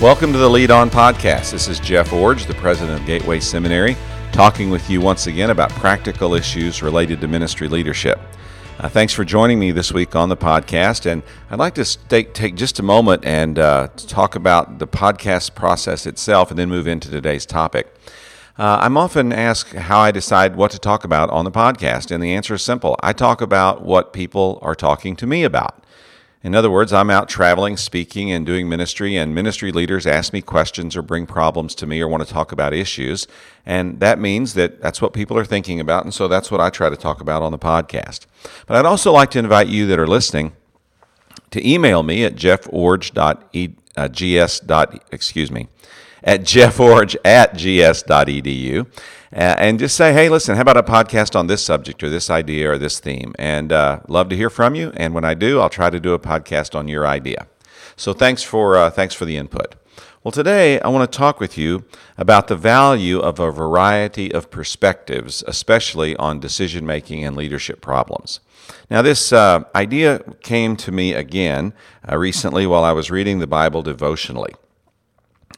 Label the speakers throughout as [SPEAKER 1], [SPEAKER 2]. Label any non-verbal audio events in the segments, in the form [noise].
[SPEAKER 1] Welcome to the Lead On Podcast. This is Jeff Iorg, the president of Gateway Seminary, talking with you once again about practical issues related to ministry leadership. Uh, thanks for joining me this week on the podcast. And I'd like to take, take just a moment and uh, talk about the podcast process itself and then move into today's topic. Uh, I'm often asked how I decide what to talk about on the podcast, and the answer is simple I talk about what people are talking to me about. In other words, I'm out traveling, speaking, and doing ministry, and ministry leaders ask me questions or bring problems to me or want to talk about issues. And that means that that's what people are thinking about. And so that's what I try to talk about on the podcast. But I'd also like to invite you that are listening to email me at jeffiorg.gs. Uh, excuse me, at jeffiorg at gs.edu and just say, hey, listen, how about a podcast on this subject or this idea or this theme? And uh, love to hear from you. And when I do, I'll try to do a podcast on your idea. So thanks for uh, thanks for the input. Well, today I want to talk with you about the value of a variety of perspectives, especially on decision making and leadership problems. Now, this uh, idea came to me again uh, recently while I was reading the Bible devotionally.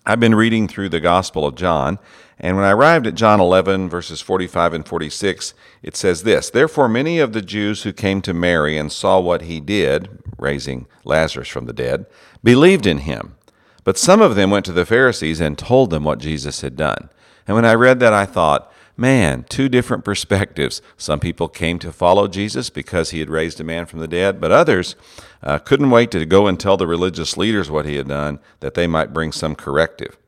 [SPEAKER 1] I've been reading through the Gospel of John, and when I arrived at John 11, verses 45 and 46, it says this Therefore, many of the Jews who came to Mary and saw what he did, raising Lazarus from the dead, believed in him. But some of them went to the Pharisees and told them what Jesus had done. And when I read that, I thought, man, two different perspectives. Some people came to follow Jesus because he had raised a man from the dead, but others uh, couldn't wait to go and tell the religious leaders what he had done that they might bring some corrective.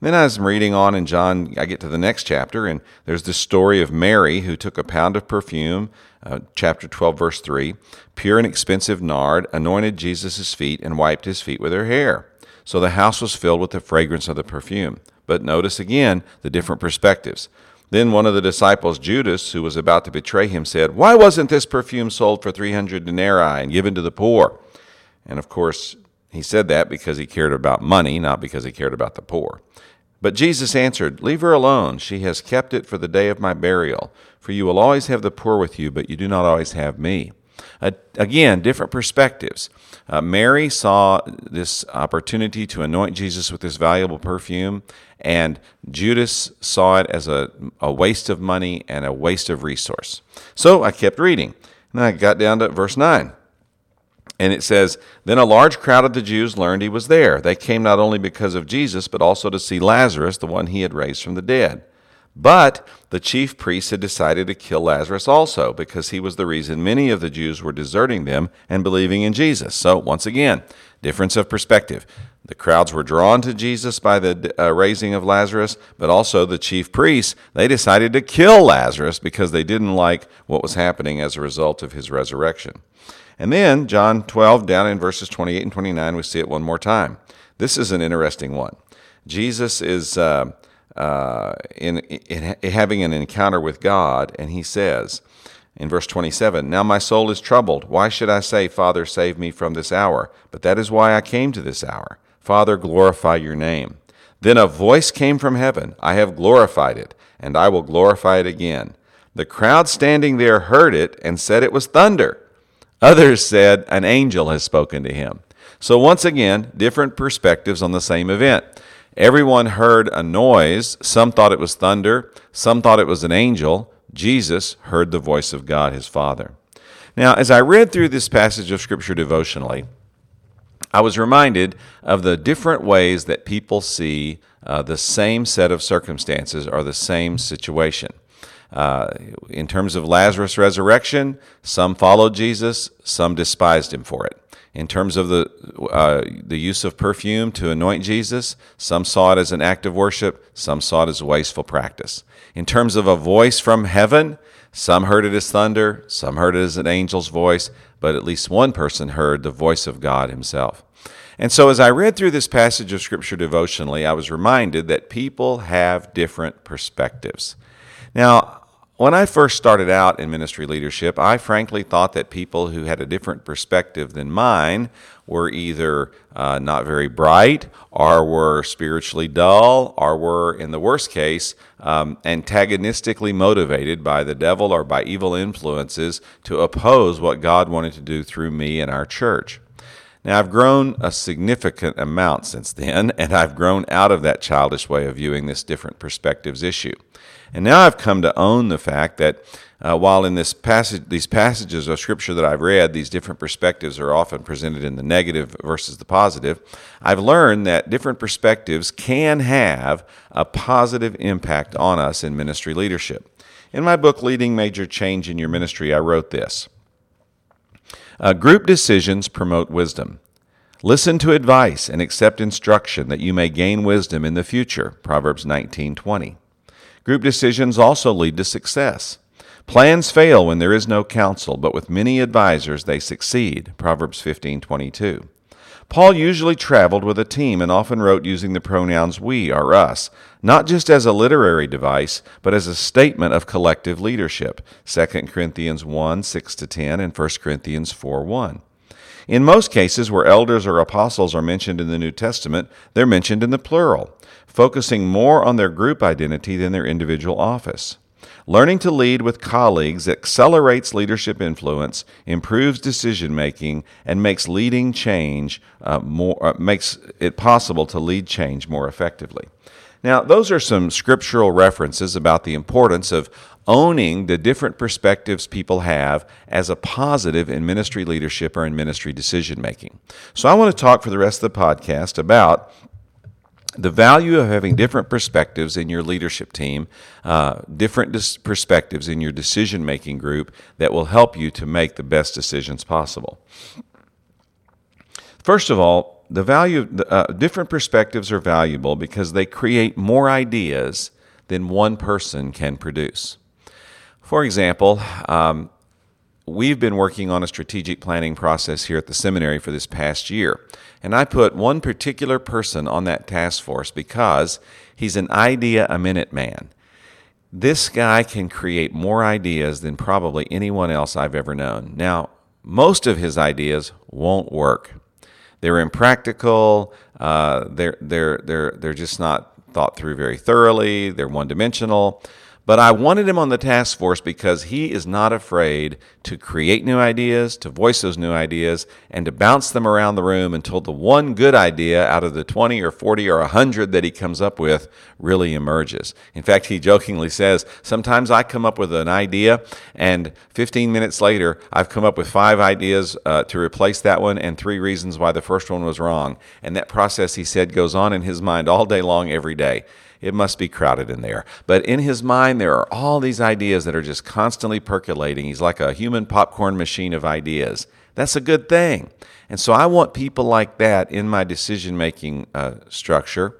[SPEAKER 1] Then as I'm reading on in John, I get to the next chapter, and there's this story of Mary who took a pound of perfume, uh, chapter 12, verse 3, pure and expensive nard, anointed Jesus' feet, and wiped his feet with her hair. So the house was filled with the fragrance of the perfume. But notice again the different perspectives. Then one of the disciples, Judas, who was about to betray him, said, Why wasn't this perfume sold for 300 denarii and given to the poor? And of course, he said that because he cared about money, not because he cared about the poor. But Jesus answered, Leave her alone. She has kept it for the day of my burial. For you will always have the poor with you, but you do not always have me. Uh, again, different perspectives. Uh, Mary saw this opportunity to anoint Jesus with this valuable perfume, and Judas saw it as a, a waste of money and a waste of resource. So I kept reading, and I got down to verse 9. And it says, Then a large crowd of the Jews learned he was there. They came not only because of Jesus, but also to see Lazarus, the one he had raised from the dead. But the chief priests had decided to kill Lazarus also, because he was the reason many of the Jews were deserting them and believing in Jesus. So, once again, difference of perspective. The crowds were drawn to Jesus by the uh, raising of Lazarus, but also the chief priests, they decided to kill Lazarus because they didn't like what was happening as a result of his resurrection. And then, John 12, down in verses 28 and 29, we see it one more time. This is an interesting one. Jesus is uh, uh, in, in, in having an encounter with God, and he says, in verse 27 Now my soul is troubled. Why should I say, Father, save me from this hour? But that is why I came to this hour. Father, glorify your name. Then a voice came from heaven I have glorified it, and I will glorify it again. The crowd standing there heard it and said it was thunder. Others said, An angel has spoken to him. So, once again, different perspectives on the same event. Everyone heard a noise. Some thought it was thunder, some thought it was an angel. Jesus heard the voice of God, his Father. Now, as I read through this passage of Scripture devotionally, I was reminded of the different ways that people see uh, the same set of circumstances or the same situation. Uh, in terms of Lazarus' resurrection, some followed Jesus, some despised him for it. In terms of the, uh, the use of perfume to anoint Jesus, some saw it as an act of worship, some saw it as a wasteful practice. In terms of a voice from heaven, some heard it as thunder, some heard it as an angel's voice, but at least one person heard the voice of God himself. And so, as I read through this passage of Scripture devotionally, I was reminded that people have different perspectives. Now, when I first started out in ministry leadership, I frankly thought that people who had a different perspective than mine were either uh, not very bright, or were spiritually dull, or were, in the worst case, um, antagonistically motivated by the devil or by evil influences to oppose what God wanted to do through me and our church. Now, I've grown a significant amount since then, and I've grown out of that childish way of viewing this different perspectives issue. And now I've come to own the fact that uh, while in this passage, these passages of scripture that I've read, these different perspectives are often presented in the negative versus the positive, I've learned that different perspectives can have a positive impact on us in ministry leadership. In my book, Leading Major Change in Your Ministry, I wrote this uh, Group decisions promote wisdom. Listen to advice and accept instruction that you may gain wisdom in the future. Proverbs 19:20. Group decisions also lead to success. Plans fail when there is no counsel, but with many advisers they succeed. Proverbs 15:22. Paul usually traveled with a team and often wrote using the pronouns we or us, not just as a literary device, but as a statement of collective leadership. 2 Corinthians 1 6 to 10 and 1 Corinthians 4 1. In most cases where elders or apostles are mentioned in the New Testament, they're mentioned in the plural, focusing more on their group identity than their individual office. Learning to lead with colleagues accelerates leadership influence, improves decision making, and makes leading change uh, more uh, makes it possible to lead change more effectively. Now, those are some scriptural references about the importance of owning the different perspectives people have as a positive in ministry leadership or in ministry decision making. So, I want to talk for the rest of the podcast about the value of having different perspectives in your leadership team, uh, different dis- perspectives in your decision making group that will help you to make the best decisions possible. First of all, the value uh, different perspectives are valuable because they create more ideas than one person can produce. For example, um, we've been working on a strategic planning process here at the seminary for this past year. And I put one particular person on that task force because he's an idea a minute man. This guy can create more ideas than probably anyone else I've ever known. Now, most of his ideas won't work. They're impractical. Uh, they're, they're, they're, they're just not thought through very thoroughly. They're one dimensional. But I wanted him on the task force because he is not afraid to create new ideas, to voice those new ideas, and to bounce them around the room until the one good idea out of the 20 or 40 or 100 that he comes up with really emerges. In fact, he jokingly says, Sometimes I come up with an idea, and 15 minutes later, I've come up with five ideas uh, to replace that one and three reasons why the first one was wrong. And that process, he said, goes on in his mind all day long, every day it must be crowded in there. But in his mind, there are all these ideas that are just constantly percolating. He's like a human popcorn machine of ideas. That's a good thing. And so I want people like that in my decision making uh, structure.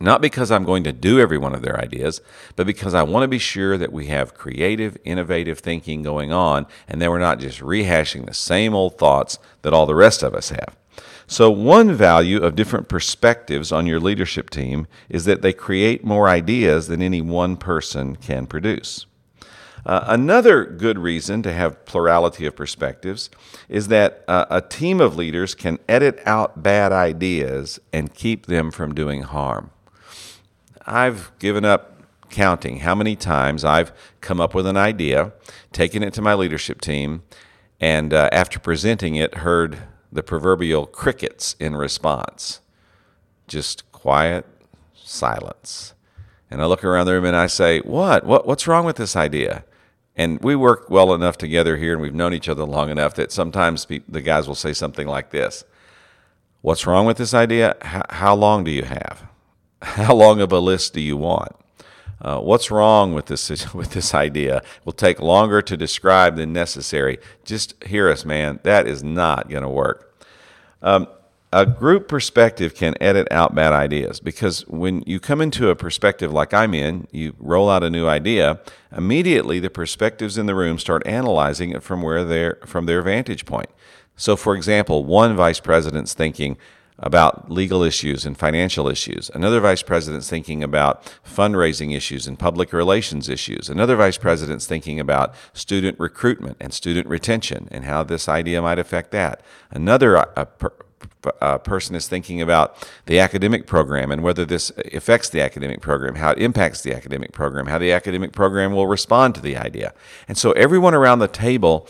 [SPEAKER 1] Not because I'm going to do every one of their ideas, but because I want to be sure that we have creative, innovative thinking going on and that we're not just rehashing the same old thoughts that all the rest of us have. So, one value of different perspectives on your leadership team is that they create more ideas than any one person can produce. Uh, another good reason to have plurality of perspectives is that uh, a team of leaders can edit out bad ideas and keep them from doing harm. I've given up counting how many times I've come up with an idea, taken it to my leadership team, and uh, after presenting it, heard the proverbial crickets in response. Just quiet silence. And I look around the room and I say, What? what? What's wrong with this idea? And we work well enough together here and we've known each other long enough that sometimes the guys will say something like this What's wrong with this idea? how long do you have? How long of a list do you want? Uh, what's wrong with this [laughs] with this idea? Will take longer to describe than necessary. Just hear us, man. That is not going to work. Um, a group perspective can edit out bad ideas because when you come into a perspective like I'm in, you roll out a new idea, immediately the perspectives in the room start analyzing it from where they're from their vantage point. So for example, one vice president's thinking, about legal issues and financial issues. Another vice president's thinking about fundraising issues and public relations issues. Another vice president's thinking about student recruitment and student retention and how this idea might affect that. Another uh, per, uh, person is thinking about the academic program and whether this affects the academic program, how it impacts the academic program, how the academic program will respond to the idea. And so everyone around the table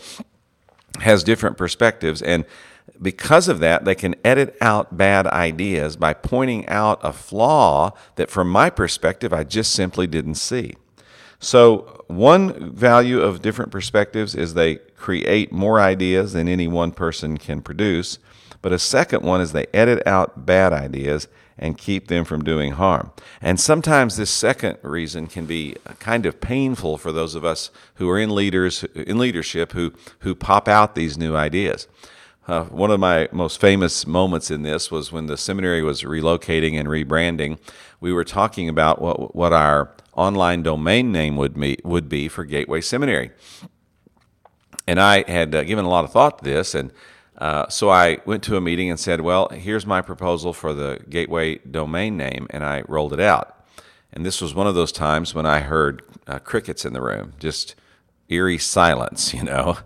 [SPEAKER 1] has different perspectives and because of that, they can edit out bad ideas by pointing out a flaw that, from my perspective, I just simply didn't see. So, one value of different perspectives is they create more ideas than any one person can produce. But a second one is they edit out bad ideas and keep them from doing harm. And sometimes this second reason can be kind of painful for those of us who are in leaders in leadership who who pop out these new ideas. Uh, one of my most famous moments in this was when the seminary was relocating and rebranding. We were talking about what what our online domain name would be would be for Gateway Seminary, and I had uh, given a lot of thought to this and uh, so I went to a meeting and said, Well, here's my proposal for the gateway domain name, and I rolled it out. And this was one of those times when I heard uh, crickets in the room, just eerie silence, [laughs] you know.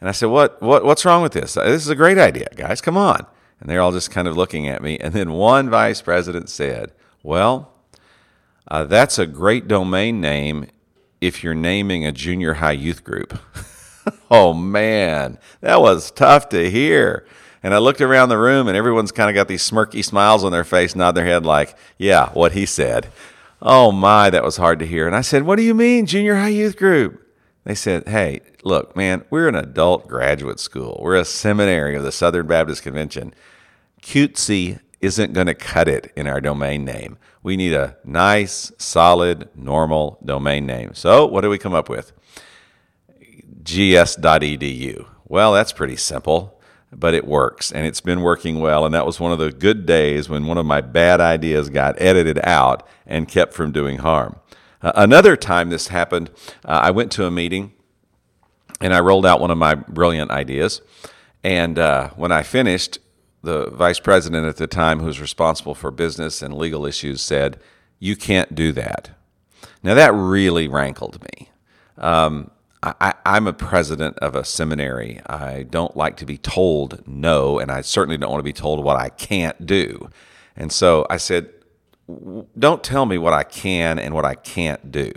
[SPEAKER 1] And I said, what, what, What's wrong with this? This is a great idea, guys, come on. And they're all just kind of looking at me. And then one vice president said, Well, uh, that's a great domain name if you're naming a junior high youth group. [laughs] oh man, that was tough to hear. And I looked around the room, and everyone's kind of got these smirky smiles on their face, nod their head like, "Yeah, what he said." Oh my, that was hard to hear. And I said, "What do you mean, junior high youth group?" They said, "Hey, look, man, we're an adult graduate school. We're a seminary of the Southern Baptist Convention. Cutesy isn't going to cut it in our domain name. We need a nice, solid, normal domain name. So, what do we come up with? gs.edu. Well, that's pretty simple, but it works and it's been working well. And that was one of the good days when one of my bad ideas got edited out and kept from doing harm. Uh, another time this happened, uh, I went to a meeting and I rolled out one of my brilliant ideas. And uh, when I finished, the vice president at the time, who was responsible for business and legal issues, said, You can't do that. Now, that really rankled me. Um, I, am a president of a seminary. I don't like to be told no, and I certainly don't want to be told what I can't do. And so I said, don't tell me what I can and what I can't do.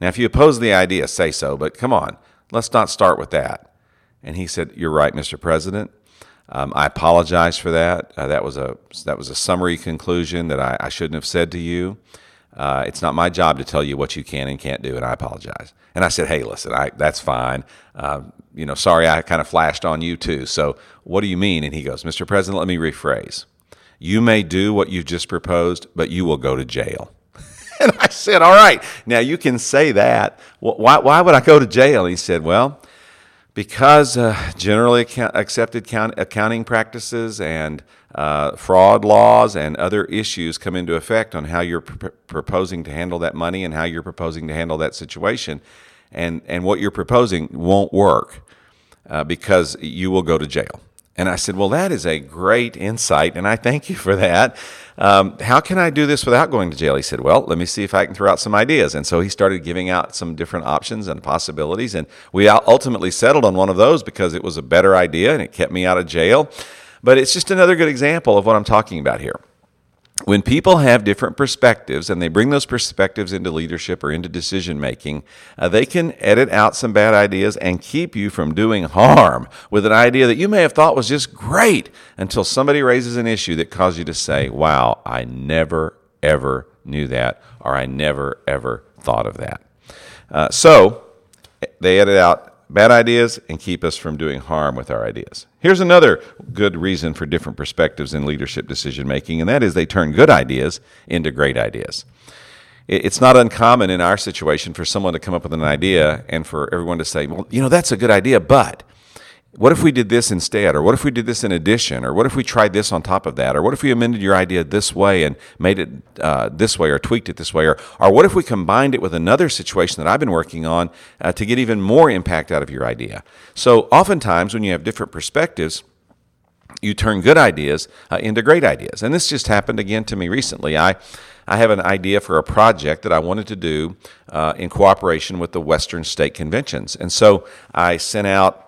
[SPEAKER 1] Now, if you oppose the idea, say so, but come on, let's not start with that. And he said, You're right, Mr. President. Um, I apologize for that. Uh, that was a that was a summary conclusion that I, I shouldn't have said to you. Uh, it's not my job to tell you what you can and can't do, and I apologize. And I said, hey, listen, I, that's fine. Uh, you know, sorry, I kind of flashed on you too. So what do you mean? And he goes, Mr. President, let me rephrase. You may do what you've just proposed, but you will go to jail. [laughs] and I said, all right, now you can say that. Why, why would I go to jail? He said, well, because uh, generally accepted accounting practices and uh, fraud laws and other issues come into effect on how you're pr- proposing to handle that money and how you're proposing to handle that situation, and and what you're proposing won't work uh, because you will go to jail. And I said, Well, that is a great insight, and I thank you for that. Um, how can I do this without going to jail? He said, Well, let me see if I can throw out some ideas. And so he started giving out some different options and possibilities. And we ultimately settled on one of those because it was a better idea and it kept me out of jail. But it's just another good example of what I'm talking about here when people have different perspectives and they bring those perspectives into leadership or into decision making, uh, they can edit out some bad ideas and keep you from doing harm with an idea that you may have thought was just great until somebody raises an issue that causes you to say, Wow, I never, ever knew that, or I never, ever thought of that. Uh, so they edit out bad ideas and keep us from doing harm with our ideas. Here's another good reason for different perspectives in leadership decision making, and that is they turn good ideas into great ideas. It's not uncommon in our situation for someone to come up with an idea and for everyone to say, well, you know, that's a good idea, but what if we did this instead? Or what if we did this in addition? Or what if we tried this on top of that? Or what if we amended your idea this way and made it uh, this way or tweaked it this way? Or, or what if we combined it with another situation that I've been working on uh, to get even more impact out of your idea? So oftentimes when you have different perspectives, you turn good ideas uh, into great ideas. And this just happened again to me recently. I, I have an idea for a project that I wanted to do uh, in cooperation with the Western State Conventions. And so I sent out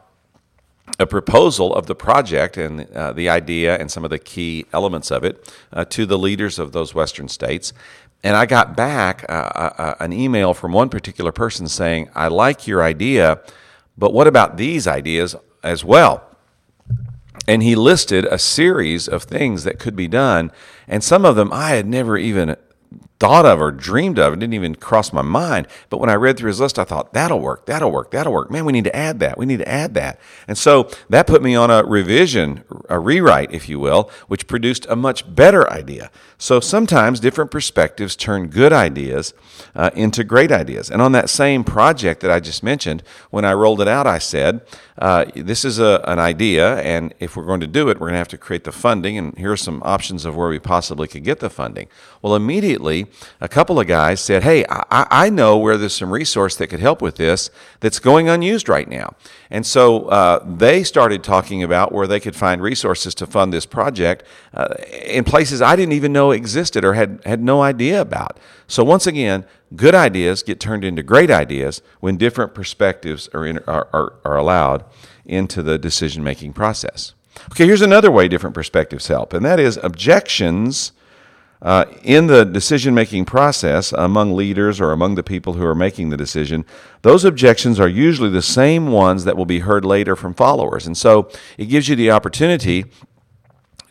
[SPEAKER 1] a proposal of the project and uh, the idea and some of the key elements of it uh, to the leaders of those Western states. And I got back uh, uh, uh, an email from one particular person saying, I like your idea, but what about these ideas as well? and he listed a series of things that could be done. And some of them I had never even thought of or dreamed of. It didn't even cross my mind. But when I read through his list, I thought, that'll work, that'll work, that'll work. Man, we need to add that. We need to add that. And so that put me on a revision, a rewrite, if you will, which produced a much better idea. So sometimes different perspectives turn good ideas uh, into great ideas. And on that same project that I just mentioned, when I rolled it out, I said, uh, this is a, an idea, and if we're going to do it, we're going to have to create the funding, and here are some options of where we possibly could get the funding. Well, immediately, a couple of guys said, Hey, I, I know where there's some resource that could help with this that's going unused right now. And so uh, they started talking about where they could find resources to fund this project uh, in places I didn't even know existed or had, had no idea about. So, once again, good ideas get turned into great ideas when different perspectives are, in, are, are, are allowed into the decision making process. Okay, here's another way different perspectives help, and that is objections uh, in the decision making process among leaders or among the people who are making the decision, those objections are usually the same ones that will be heard later from followers. And so it gives you the opportunity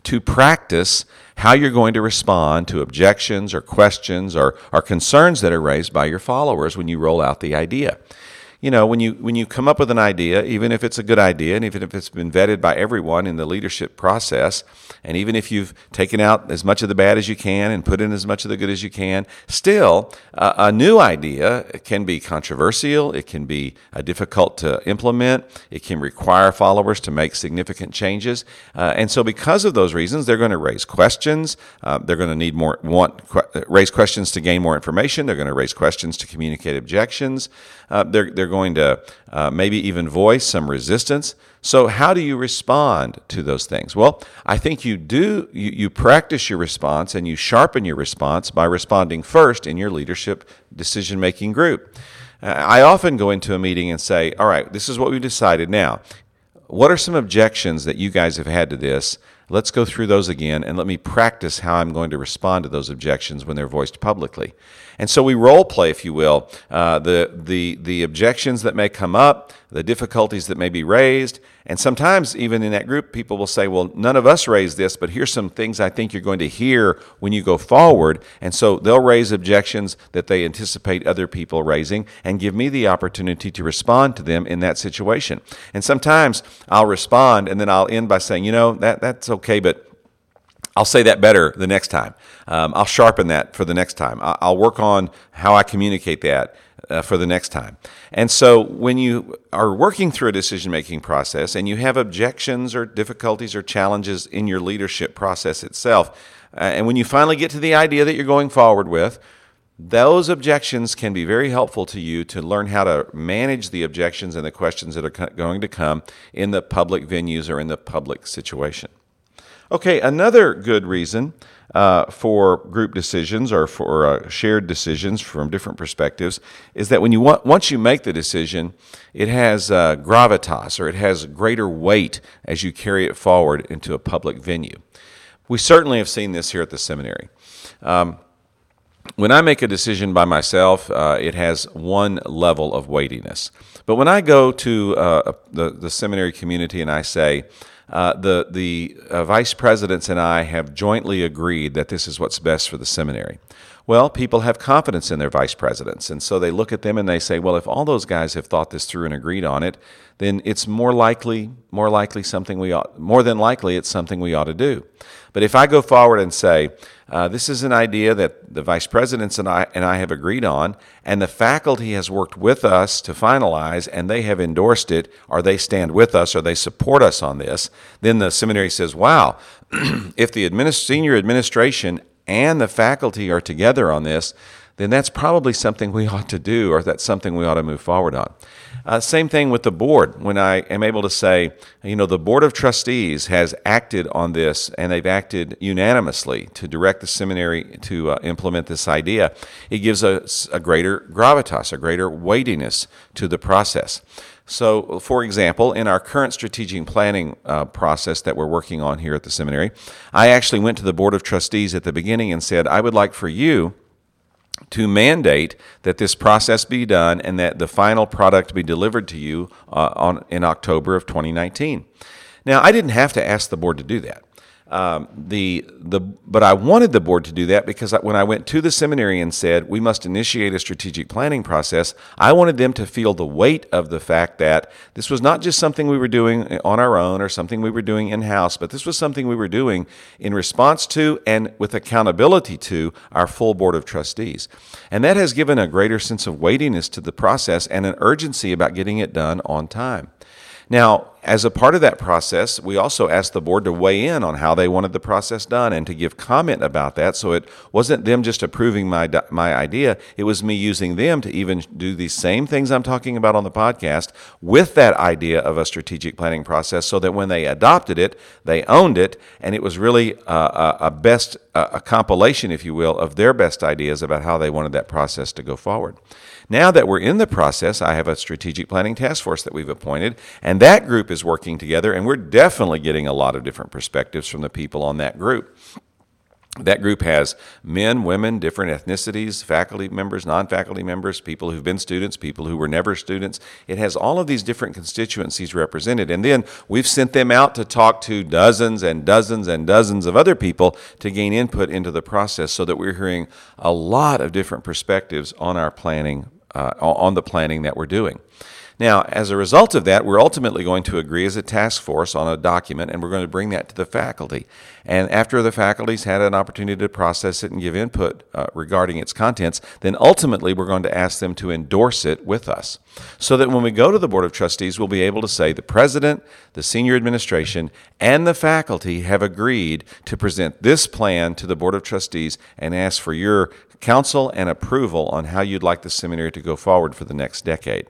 [SPEAKER 1] to practice how you're going to respond to objections or questions or, or concerns that are raised by your followers when you roll out the idea you know, when you when you come up with an idea, even if it's a good idea, and even if it's been vetted by everyone in the leadership process, and even if you've taken out as much of the bad as you can and put in as much of the good as you can, still uh, a new idea can be controversial. It can be uh, difficult to implement. It can require followers to make significant changes, uh, and so because of those reasons, they're going to raise questions. Uh, they're going to need more want raise questions to gain more information. They're going to raise questions to communicate objections. Uh, they're they're going to uh, maybe even voice some resistance. So, how do you respond to those things? Well, I think you do, you, you practice your response and you sharpen your response by responding first in your leadership decision making group. Uh, I often go into a meeting and say, All right, this is what we've decided now. What are some objections that you guys have had to this? Let's go through those again and let me practice how I'm going to respond to those objections when they're voiced publicly. And so we role play, if you will, uh, the, the, the objections that may come up, the difficulties that may be raised. And sometimes, even in that group, people will say, Well, none of us raised this, but here's some things I think you're going to hear when you go forward. And so they'll raise objections that they anticipate other people raising and give me the opportunity to respond to them in that situation. And sometimes I'll respond and then I'll end by saying, You know, that, that's okay, but I'll say that better the next time. Um, I'll sharpen that for the next time. I'll work on how I communicate that uh, for the next time. And so when you are working through a decision making process and you have objections or difficulties or challenges in your leadership process itself, uh, and when you finally get to the idea that you're going forward with, those objections can be very helpful to you to learn how to manage the objections and the questions that are going to come in the public venues or in the public situation. Okay, another good reason uh, for group decisions or for uh, shared decisions from different perspectives is that when you want, once you make the decision, it has uh, gravitas or it has greater weight as you carry it forward into a public venue. We certainly have seen this here at the seminary. Um, when I make a decision by myself, uh, it has one level of weightiness. But when I go to uh, the, the seminary community and I say, uh, the the uh, vice presidents and I have jointly agreed that this is what's best for the seminary. Well, people have confidence in their vice presidents, and so they look at them and they say, "Well, if all those guys have thought this through and agreed on it, then it's more likely, more likely something we ought, more than likely, it's something we ought to do." But if I go forward and say, uh, "This is an idea that the vice presidents and I and I have agreed on, and the faculty has worked with us to finalize, and they have endorsed it, or they stand with us, or they support us on this," then the seminary says, "Wow." [clears throat] if the administ- senior administration and the faculty are together on this, then that's probably something we [laughs] ought to do or that's something we ought to move forward on. Uh, same thing with the board. When I am able to say, you know, the board of trustees has acted on this and they've acted unanimously to direct the seminary to uh, implement this idea, it gives us a greater gravitas, a greater weightiness to the process. So, for example, in our current strategic planning uh, process that we're working on here at the seminary, I actually went to the Board of Trustees at the beginning and said, I would like for you to mandate that this process be done and that the final product be delivered to you uh, on, in October of 2019. Now, I didn't have to ask the board to do that. Um, the the but I wanted the board to do that because when I went to the seminary and said we must initiate a strategic planning process, I wanted them to feel the weight of the fact that this was not just something we were doing on our own or something we were doing in house, but this was something we were doing in response to and with accountability to our full board of trustees, and that has given a greater sense of weightiness to the process and an urgency about getting it done on time. Now, as a part of that process, we also asked the board to weigh in on how they wanted the process done and to give comment about that. So it wasn't them just approving my my idea; it was me using them to even do these same things I'm talking about on the podcast with that idea of a strategic planning process, so that when they adopted it, they owned it, and it was really a, a best a compilation, if you will, of their best ideas about how they wanted that process to go forward. Now that we're in the process, I have a strategic planning task force that we've appointed, and that group is working together, and we're definitely getting a lot of different perspectives from the people on that group. That group has men, women, different ethnicities, faculty members, non faculty members, people who've been students, people who were never students. It has all of these different constituencies represented. And then we've sent them out to talk to dozens and dozens and dozens of other people to gain input into the process so that we're hearing a lot of different perspectives on our planning uh, on the planning that we're doing. Now, as a result of that, we're ultimately going to agree as a task force on a document, and we're going to bring that to the faculty. And after the faculty's had an opportunity to process it and give input uh, regarding its contents, then ultimately we're going to ask them to endorse it with us. So that when we go to the Board of Trustees, we'll be able to say the president, the senior administration, and the faculty have agreed to present this plan to the Board of Trustees and ask for your counsel and approval on how you'd like the seminary to go forward for the next decade.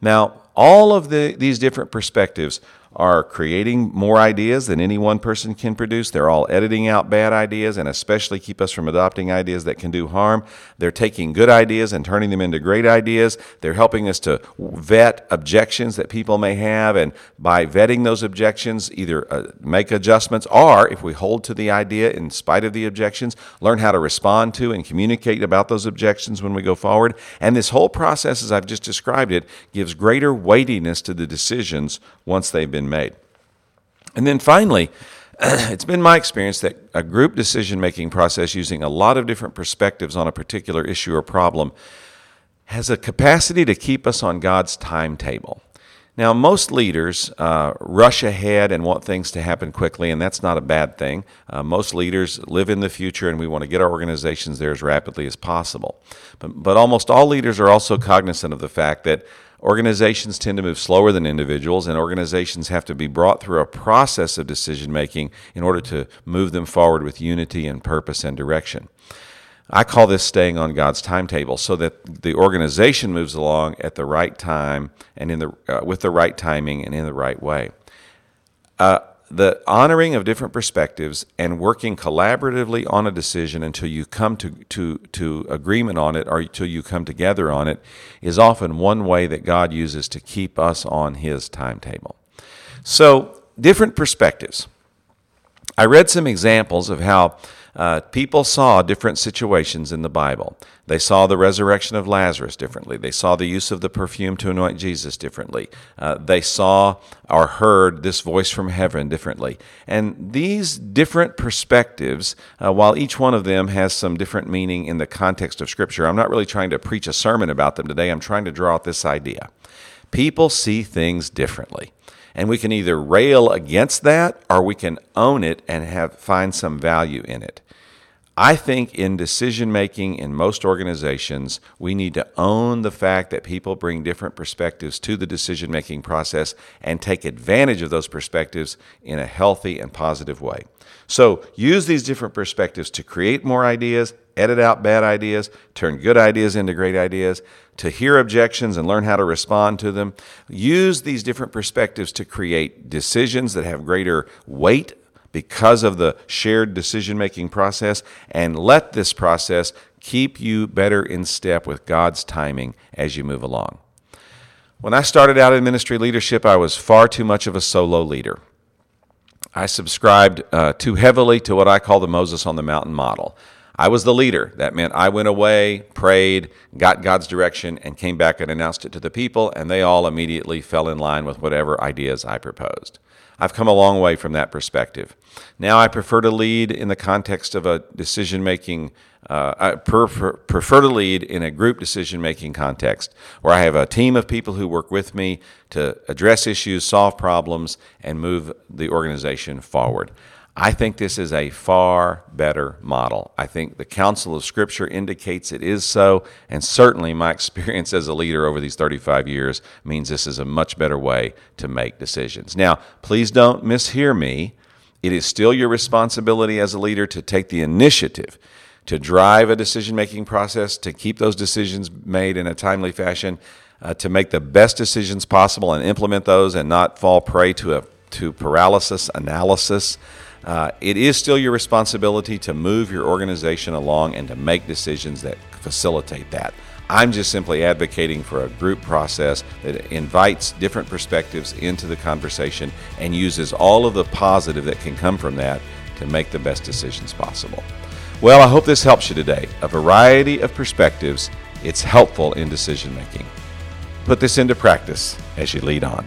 [SPEAKER 1] Now, all of the, these different perspectives are creating more ideas than any one person can produce. They're all editing out bad ideas and especially keep us from adopting ideas that can do harm. They're taking good ideas and turning them into great ideas. They're helping us to vet objections that people may have and by vetting those objections either uh, make adjustments or if we hold to the idea in spite of the objections, learn how to respond to and communicate about those objections when we go forward. And this whole process as I've just described it gives greater weightiness to the decisions once they've been made. And then finally, [clears throat] it's been my experience that a group decision making process using a lot of different perspectives on a particular issue or problem has a capacity to keep us on God's timetable. Now, most leaders uh, rush ahead and want things to happen quickly, and that's not a bad thing. Uh, most leaders live in the future, and we want to get our organizations there as rapidly as possible. But, but almost all leaders are also cognizant of the fact that Organizations tend to move slower than individuals, and organizations have to be brought through a process of decision making in order to move them forward with unity and purpose and direction. I call this staying on God's timetable so that the organization moves along at the right time and in the, uh, with the right timing and in the right way. Uh, the honoring of different perspectives and working collaboratively on a decision until you come to, to, to agreement on it or until you come together on it is often one way that God uses to keep us on His timetable. So, different perspectives. I read some examples of how uh, people saw different situations in the Bible. They saw the resurrection of Lazarus differently. They saw the use of the perfume to anoint Jesus differently. Uh, they saw or heard this voice from heaven differently. And these different perspectives, uh, while each one of them has some different meaning in the context of Scripture, I'm not really trying to preach a sermon about them today. I'm trying to draw out this idea. People see things differently. And we can either rail against that or we can own it and have find some value in it. I think in decision making in most organizations, we need to own the fact that people bring different perspectives to the decision making process and take advantage of those perspectives in a healthy and positive way. So use these different perspectives to create more ideas, edit out bad ideas, turn good ideas into great ideas, to hear objections and learn how to respond to them. Use these different perspectives to create decisions that have greater weight because of the shared decision making process, and let this process keep you better in step with God's timing as you move along. When I started out in ministry leadership, I was far too much of a solo leader. I subscribed uh, too heavily to what I call the Moses on the Mountain model. I was the leader. That meant I went away, prayed, got God's direction, and came back and announced it to the people, and they all immediately fell in line with whatever ideas I proposed. I've come a long way from that perspective. Now I prefer to lead in the context of a decision making, uh, I prefer, prefer to lead in a group decision making context where I have a team of people who work with me to address issues, solve problems, and move the organization forward. I think this is a far better model. I think the counsel of Scripture indicates it is so, and certainly my [laughs] experience as a leader over these 35 years means this is a much better way to make decisions. Now, please don't mishear me. It is still your responsibility as a leader to take the initiative to drive a decision making process, to keep those decisions made in a timely fashion, uh, to make the best decisions possible and implement those and not fall prey to a to paralysis analysis. Uh, it is still your responsibility to move your organization along and to make decisions that facilitate that. I'm just simply advocating for a group process that invites different perspectives into the conversation and uses all of the positive that can come from that to make the best decisions possible. Well, I hope this helps you today. A variety of perspectives, it's helpful in decision making. Put this into practice as you lead on.